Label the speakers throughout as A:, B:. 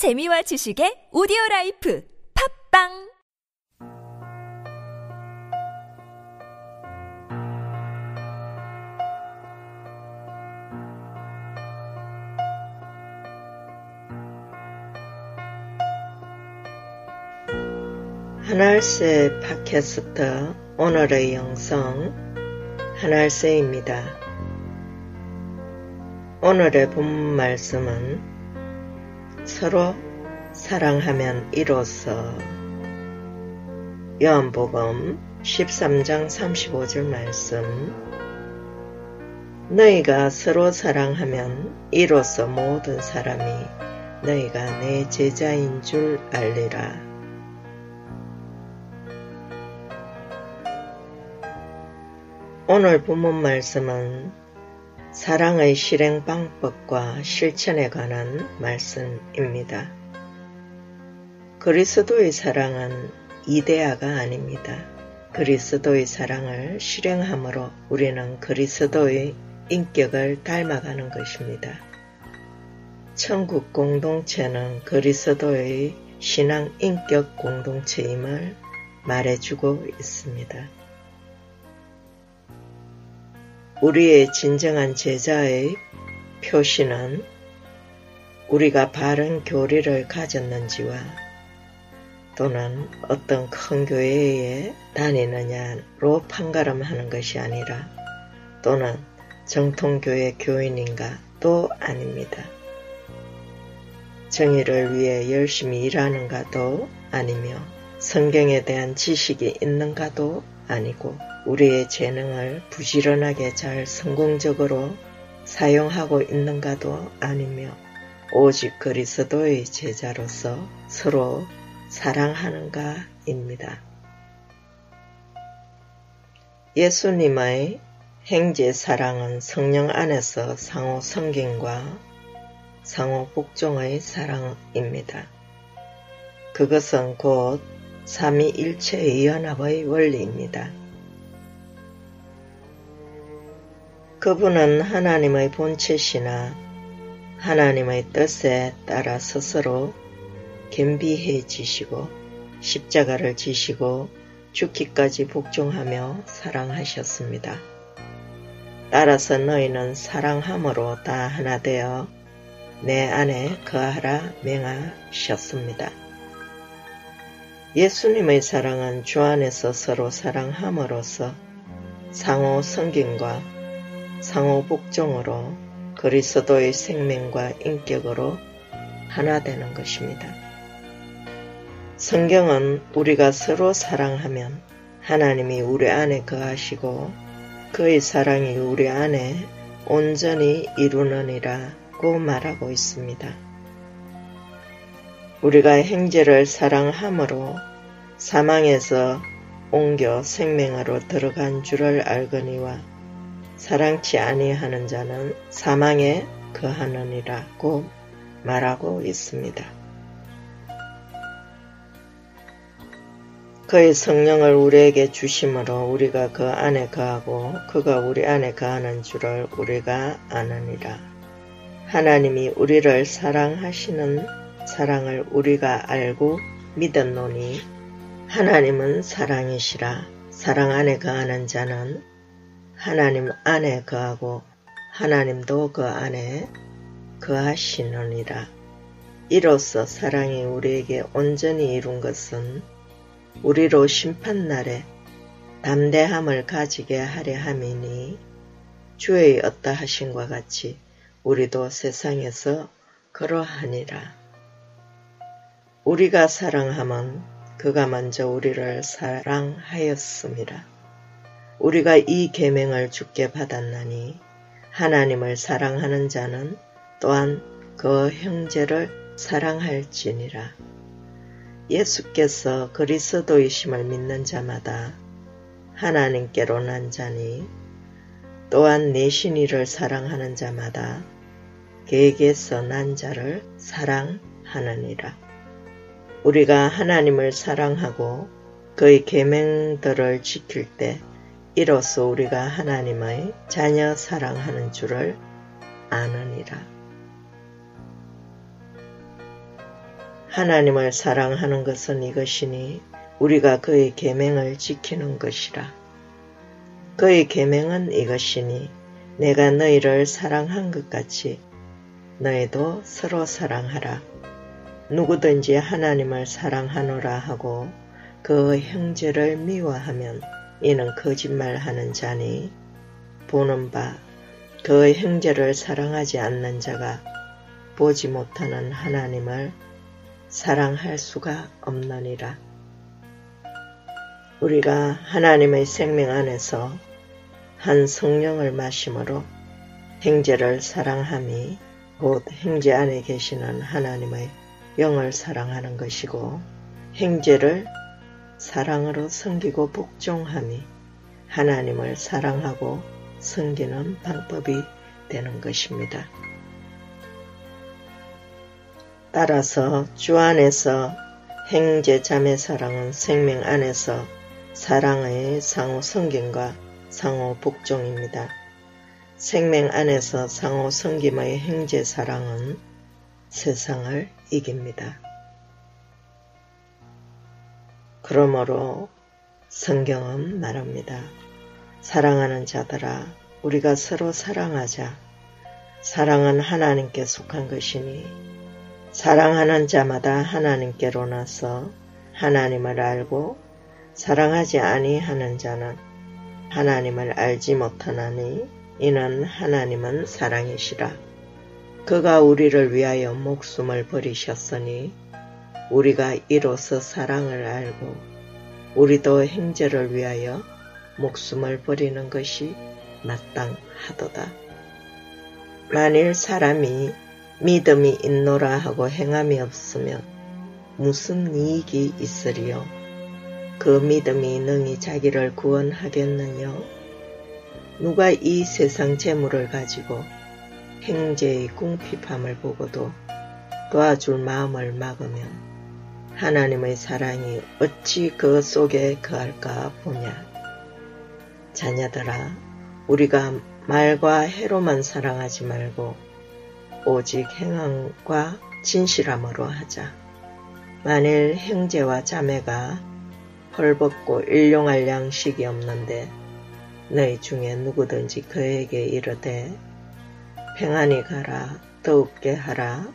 A: 재미와 지식의 오디오 라이프 팝빵
B: 하날세 팟캐스트 오늘의 영성 하날세입니다. 오늘의 본 말씀은 서로 사랑하면 이로써 요한복음 13장 35절 말씀 너희가 서로 사랑하면 이로써 모든 사람이 너희가 내 제자인 줄 알리라. 오늘 본문 말씀은 사랑의 실행 방법과 실천에 관한 말씀입니다. 그리스도의 사랑은 이데아가 아닙니다. 그리스도의 사랑을 실행함으로 우리는 그리스도의 인격을 닮아가는 것입니다. 천국 공동체는 그리스도의 신앙 인격 공동체임을 말해주고 있습니다. 우리의 진정한 제자의 표시는 우리가 바른 교리를 가졌는지와 또는 어떤 큰 교회에 다니느냐로 판가름하는 것이 아니라 또는 정통교회 교인인가 도 아닙니다. 정의를 위해 열심히 일하는가도 아니며 성경에 대한 지식이 있는가도 아니고 우리의 재능을 부지런하게 잘 성공적으로 사용하고 있는가도 아니며 오직 그리스도의 제자로서 서로 사랑하는가입니다. 예수님의 행제 사랑은 성령 안에서 상호 성김과 상호 복종의 사랑입니다. 그것은 곧 삼위일체의 연합의 원리입니다. 그분은 하나님의 본체시나 하나님의 뜻에 따라 스스로 겸비해지시고 십자가를 지시고 죽기까지 복종하며 사랑하셨습니다. 따라서 너희는 사랑함으로 다 하나 되어 내 안에 거하라 명하셨습니다. 예수님의 사랑은 주 안에서 서로 사랑함으로써 상호 성김과 상호 복종으로 그리스도의 생명과 인격으로 하나 되는 것입니다. 성경은 우리가 서로 사랑하면 하나님이 우리 안에 거하시고 그의 사랑이 우리 안에 온전히 이루느니라고 말하고 있습니다. 우리가 행제를 사랑함으로 사망에서 옮겨 생명으로 들어간 줄을 알거니와 사랑치 아니하는 자는 사망에 거하느니라고 말하고 있습니다. 그의 성령을 우리에게 주심으로 우리가 그 안에 거하고 그가 우리 안에 거하는 줄을 우리가 아느니라. 하나님이 우리를 사랑하시는 사랑을 우리가 알고 믿었노니 하나님은 사랑이시라. 사랑 안에 거하는 자는 하나님 안에 거하고 하나님도 그 안에 거하시느니라. 이로써 사랑이 우리에게 온전히 이룬 것은 우리로 심판날에 담대함을 가지게 하려 함이니 주의 어떠하신과 같이 우리도 세상에서 그러하니라. 우리가 사랑함은 그가 먼저 우리를 사랑하였습니다. 우리가 이 계명을 주께 받았나니 하나님을 사랑하는 자는 또한 그 형제를 사랑할지니라. 예수께서 그리스도이심을 믿는 자마다 하나님께로 난 자니 또한 내신이를 사랑하는 자마다 계획에서 난 자를 사랑하느니라. 우리가 하나님을 사랑하고 그의 계명들을 지킬 때 이로써 우리가 하나님의 자녀 사랑하는 줄을 아느니라. 하나님을 사랑하는 것은 이것이니 우리가 그의 계명을 지키는 것이라. 그의 계명은 이것이니 내가 너희를 사랑한 것 같이 너희도 서로 사랑하라. 누구든지 하나님을 사랑하노라 하고 그 형제를 미워하면 이는 거짓말하는 자니 보는 바 그 형제를 사랑하지 않는 자가 보지 못하는 하나님을 사랑할 수가 없느니라. 우리가 하나님의 생명 안에서 한 성령을 마심으로 형제를 사랑함이 곧 형제 안에 계시는 하나님의 영을 사랑하는 것이고 형제를 사랑으로 섬기고 복종함이 하나님을 사랑하고 섬기는 방법이 되는 것입니다. 따라서 주 안에서 행제 자매 사랑은 생명 안에서 사랑의 상호 성김과 상호 복종입니다. 생명 안에서 상호 성김의 행제 사랑은 세상을 이깁니다. 그러므로 성경은 말합니다. 사랑하는 자들아 우리가 서로 사랑하자. 사랑은 하나님께 속한 것이니 사랑하는 자마다 하나님께로 나서 하나님을 알고 사랑하지 아니하는 자는 하나님을 알지 못하나니 이는 하나님은 사랑이시라. 그가 우리를 위하여 목숨을 버리셨으니 우리가 이로써 사랑을 알고 우리도 행제를 위하여 목숨을 버리는 것이 마땅하도다. 만일 사람이 믿음이 있노라 하고 행함이 없으면 무슨 이익이 있으리요? 그 믿음이 능히 자기를 구원하겠느냐? 누가 이 세상 재물을 가지고 행제의 궁핍함을 보고도 도와줄 마음을 막으면 하나님의 사랑이 어찌 그 속에 거할까 보냐. 자녀들아, 우리가 말과 해로만 사랑하지 말고 오직 행함과 진실함으로 하자. 만일 형제와 자매가 헐벗고 일용할 양식이 없는데 너희 중에 누구든지 그에게 이르되 평안히 가라 더욱게 하라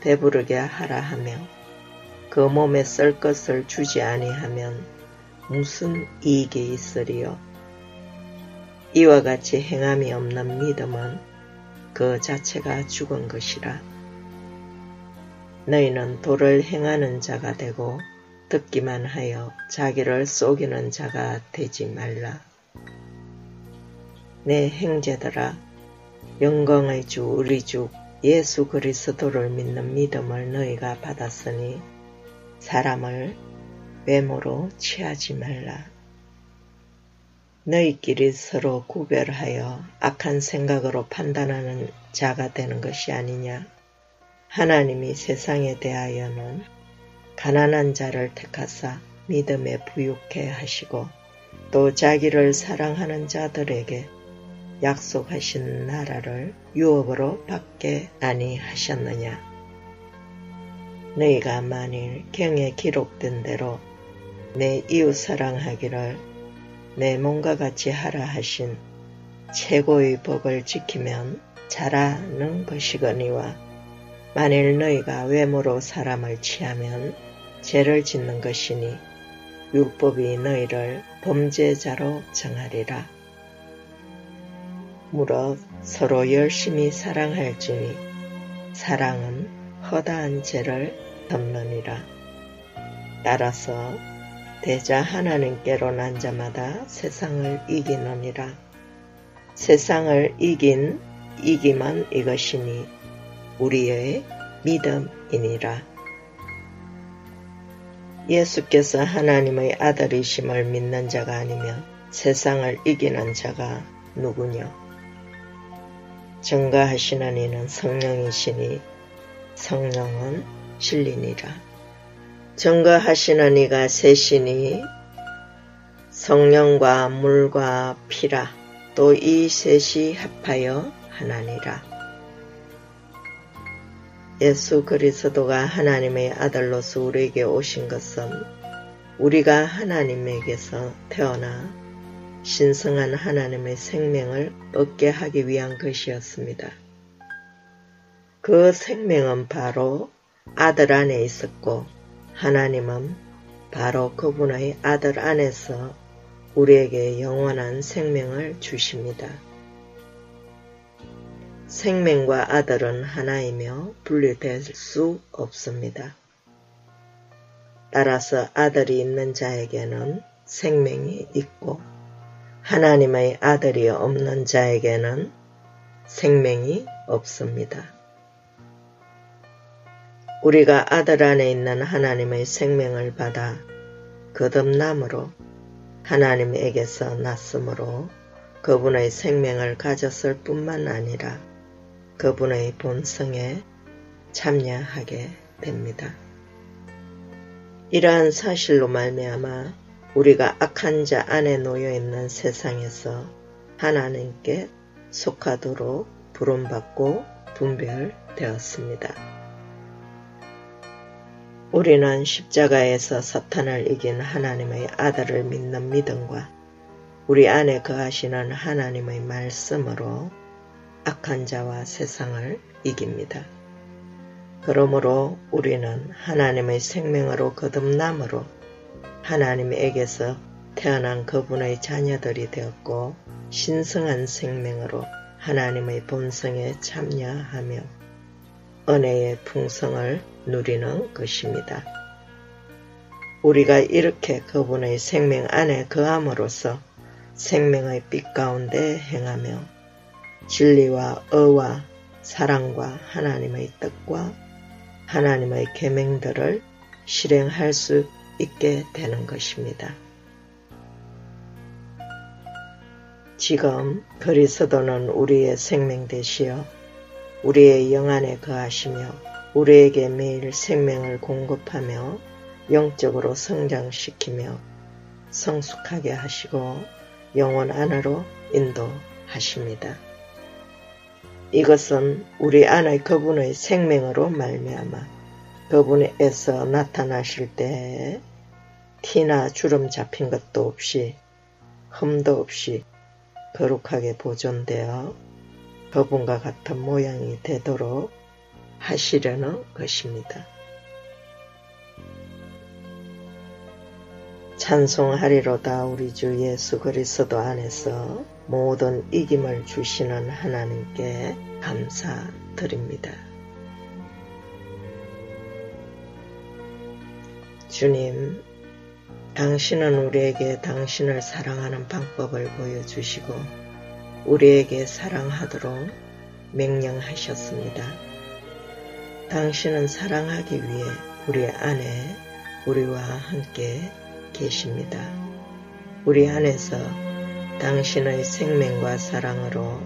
B: 배부르게 하라 하며 그 몸에 쓸 것을 주지 아니하면 무슨 이익이 있으리요. 이와 같이 행함이 없는 믿음은 그 자체가 죽은 것이라. 너희는 도를 행하는 자가 되고 듣기만 하여 자기를 속이는 자가 되지 말라. 내 행제들아, 영광의 주 우리 주 예수 그리스도를 믿는 믿음을 너희가 받았으니 사람을 외모로 취하지 말라. 너희끼리 서로 구별하여 악한 생각으로 판단하는 자가 되는 것이 아니냐. 하나님이 세상에 대하여는 가난한 자를 택하사 믿음에 부유케 하시고 또 자기를 사랑하는 자들에게 약속하신 나라를 유업으로 받게 아니하셨느냐. 너희가 만일 경에 기록된 대로 내 이웃 사랑하기를 내 몸과 같이 하라 하신 최고의 법을 지키면 잘하는 것이거니와 만일 너희가 외모로 사람을 취하면 죄를 짓는 것이니 율법이 너희를 범죄자로 정하리라. 무릇 서로 열심히 사랑할지니 사랑은 허다한 죄를 덮느니라. 따라서 대자 하나님께로 난 자마다 세상을 이기느니라. 세상을 이긴 이기만 이것이니 우리의 믿음이니라. 예수께서 하나님의 아들이심을 믿는 자가 아니면 세상을 이기는 자가 누구냐? 증가하시는 이는 성령이시니 성령은 진리니라. 증거하시는 이가 셋이니 성령과 물과 피라 또 이 셋이 합하여 하나니라. 예수 그리스도가 하나님의 아들로서 우리에게 오신 것은 우리가 하나님에게서 태어나 신성한 하나님의 생명을 얻게 하기 위한 것이었습니다. 그 생명은 바로 아들 안에 있었고 하나님은 바로 그분의 아들 안에서 우리에게 영원한 생명을 주십니다. 생명과 아들은 하나이며 분리될 수 없습니다. 따라서 아들이 있는 자에게는 생명이 있고 하나님의 아들이 없는 자에게는 생명이 없습니다. 우리가 아들 안에 있는 하나님의 생명을 받아 거듭남으로 하나님에게서 났으므로 그분의 생명을 가졌을 뿐만 아니라 그분의 본성에 참여하게 됩니다. 이러한 사실로 말미암아 우리가 악한 자 안에 놓여 있는 세상에서 하나님께 속하도록 부름받고 분별되었습니다. 우리는 십자가에서 사탄을 이긴 하나님의 아들을 믿는 믿음과 우리 안에 거하시는 하나님의 말씀으로 악한 자와 세상을 이깁니다. 그러므로 우리는 하나님의 생명으로 거듭남으로 하나님에게서 태어난 그분의 자녀들이 되었고 신성한 생명으로 하나님의 본성에 참여하며 은혜의 풍성을 누리는 것입니다. 우리가 이렇게 그분의 생명 안에 거함으로써 생명의 빛 가운데 행하며 진리와 의와 사랑과 하나님의 뜻과 하나님의 계명들을 실행할 수 있게 되는 것입니다. 지금 그리스도는 우리의 생명 되시어 우리의 영 안에 거하시며 우리에게 매일 생명을 공급하며 영적으로 성장시키며 성숙하게 하시고 영원 안으로 인도하십니다. 이것은 우리 안의 그분의 생명으로 말미암아 그분에서 나타나실 때 티나 주름 잡힌 것도 없이 흠도 없이 거룩하게 보존되어 그분과 같은 모양이 되도록 하시려는 것입니다. 찬송하리로다 우리 주 예수 그리스도 안에서 모든 이김을 주시는 하나님께 감사드립니다. 주님, 당신은 우리에게 당신을 사랑하는 방법을 보여주시고 우리에게 사랑하도록 명령하셨습니다. 당신은 사랑하기 위해 우리 안에 우리와 함께 계십니다. 우리 안에서 당신의 생명과 사랑으로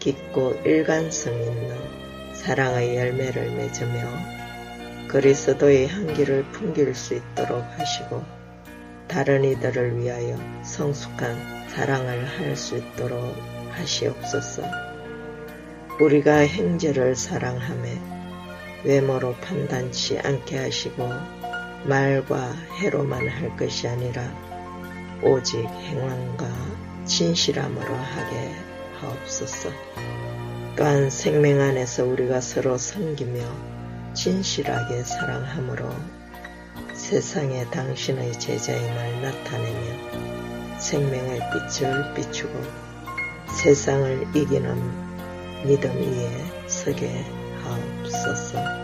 B: 깊고 일관성 있는 사랑의 열매를 맺으며 그리스도의 향기를 풍길 수 있도록 하시고 다른 이들을 위하여 성숙한 사랑을 할 수 있도록 하시옵소서. 우리가 행제를 사랑함에 외모로 판단치 않게 하시고 말과 해로만 할 것이 아니라 오직 행함과 진실함으로 하게 하옵소서. 또한 생명 안에서 우리가 서로 섬기며 진실하게 사랑함으로 세상에 당신의 제자임을 나타내며 생명의 빛을 비추고 세상을 이기는 믿음 위에 서게 하옵소서.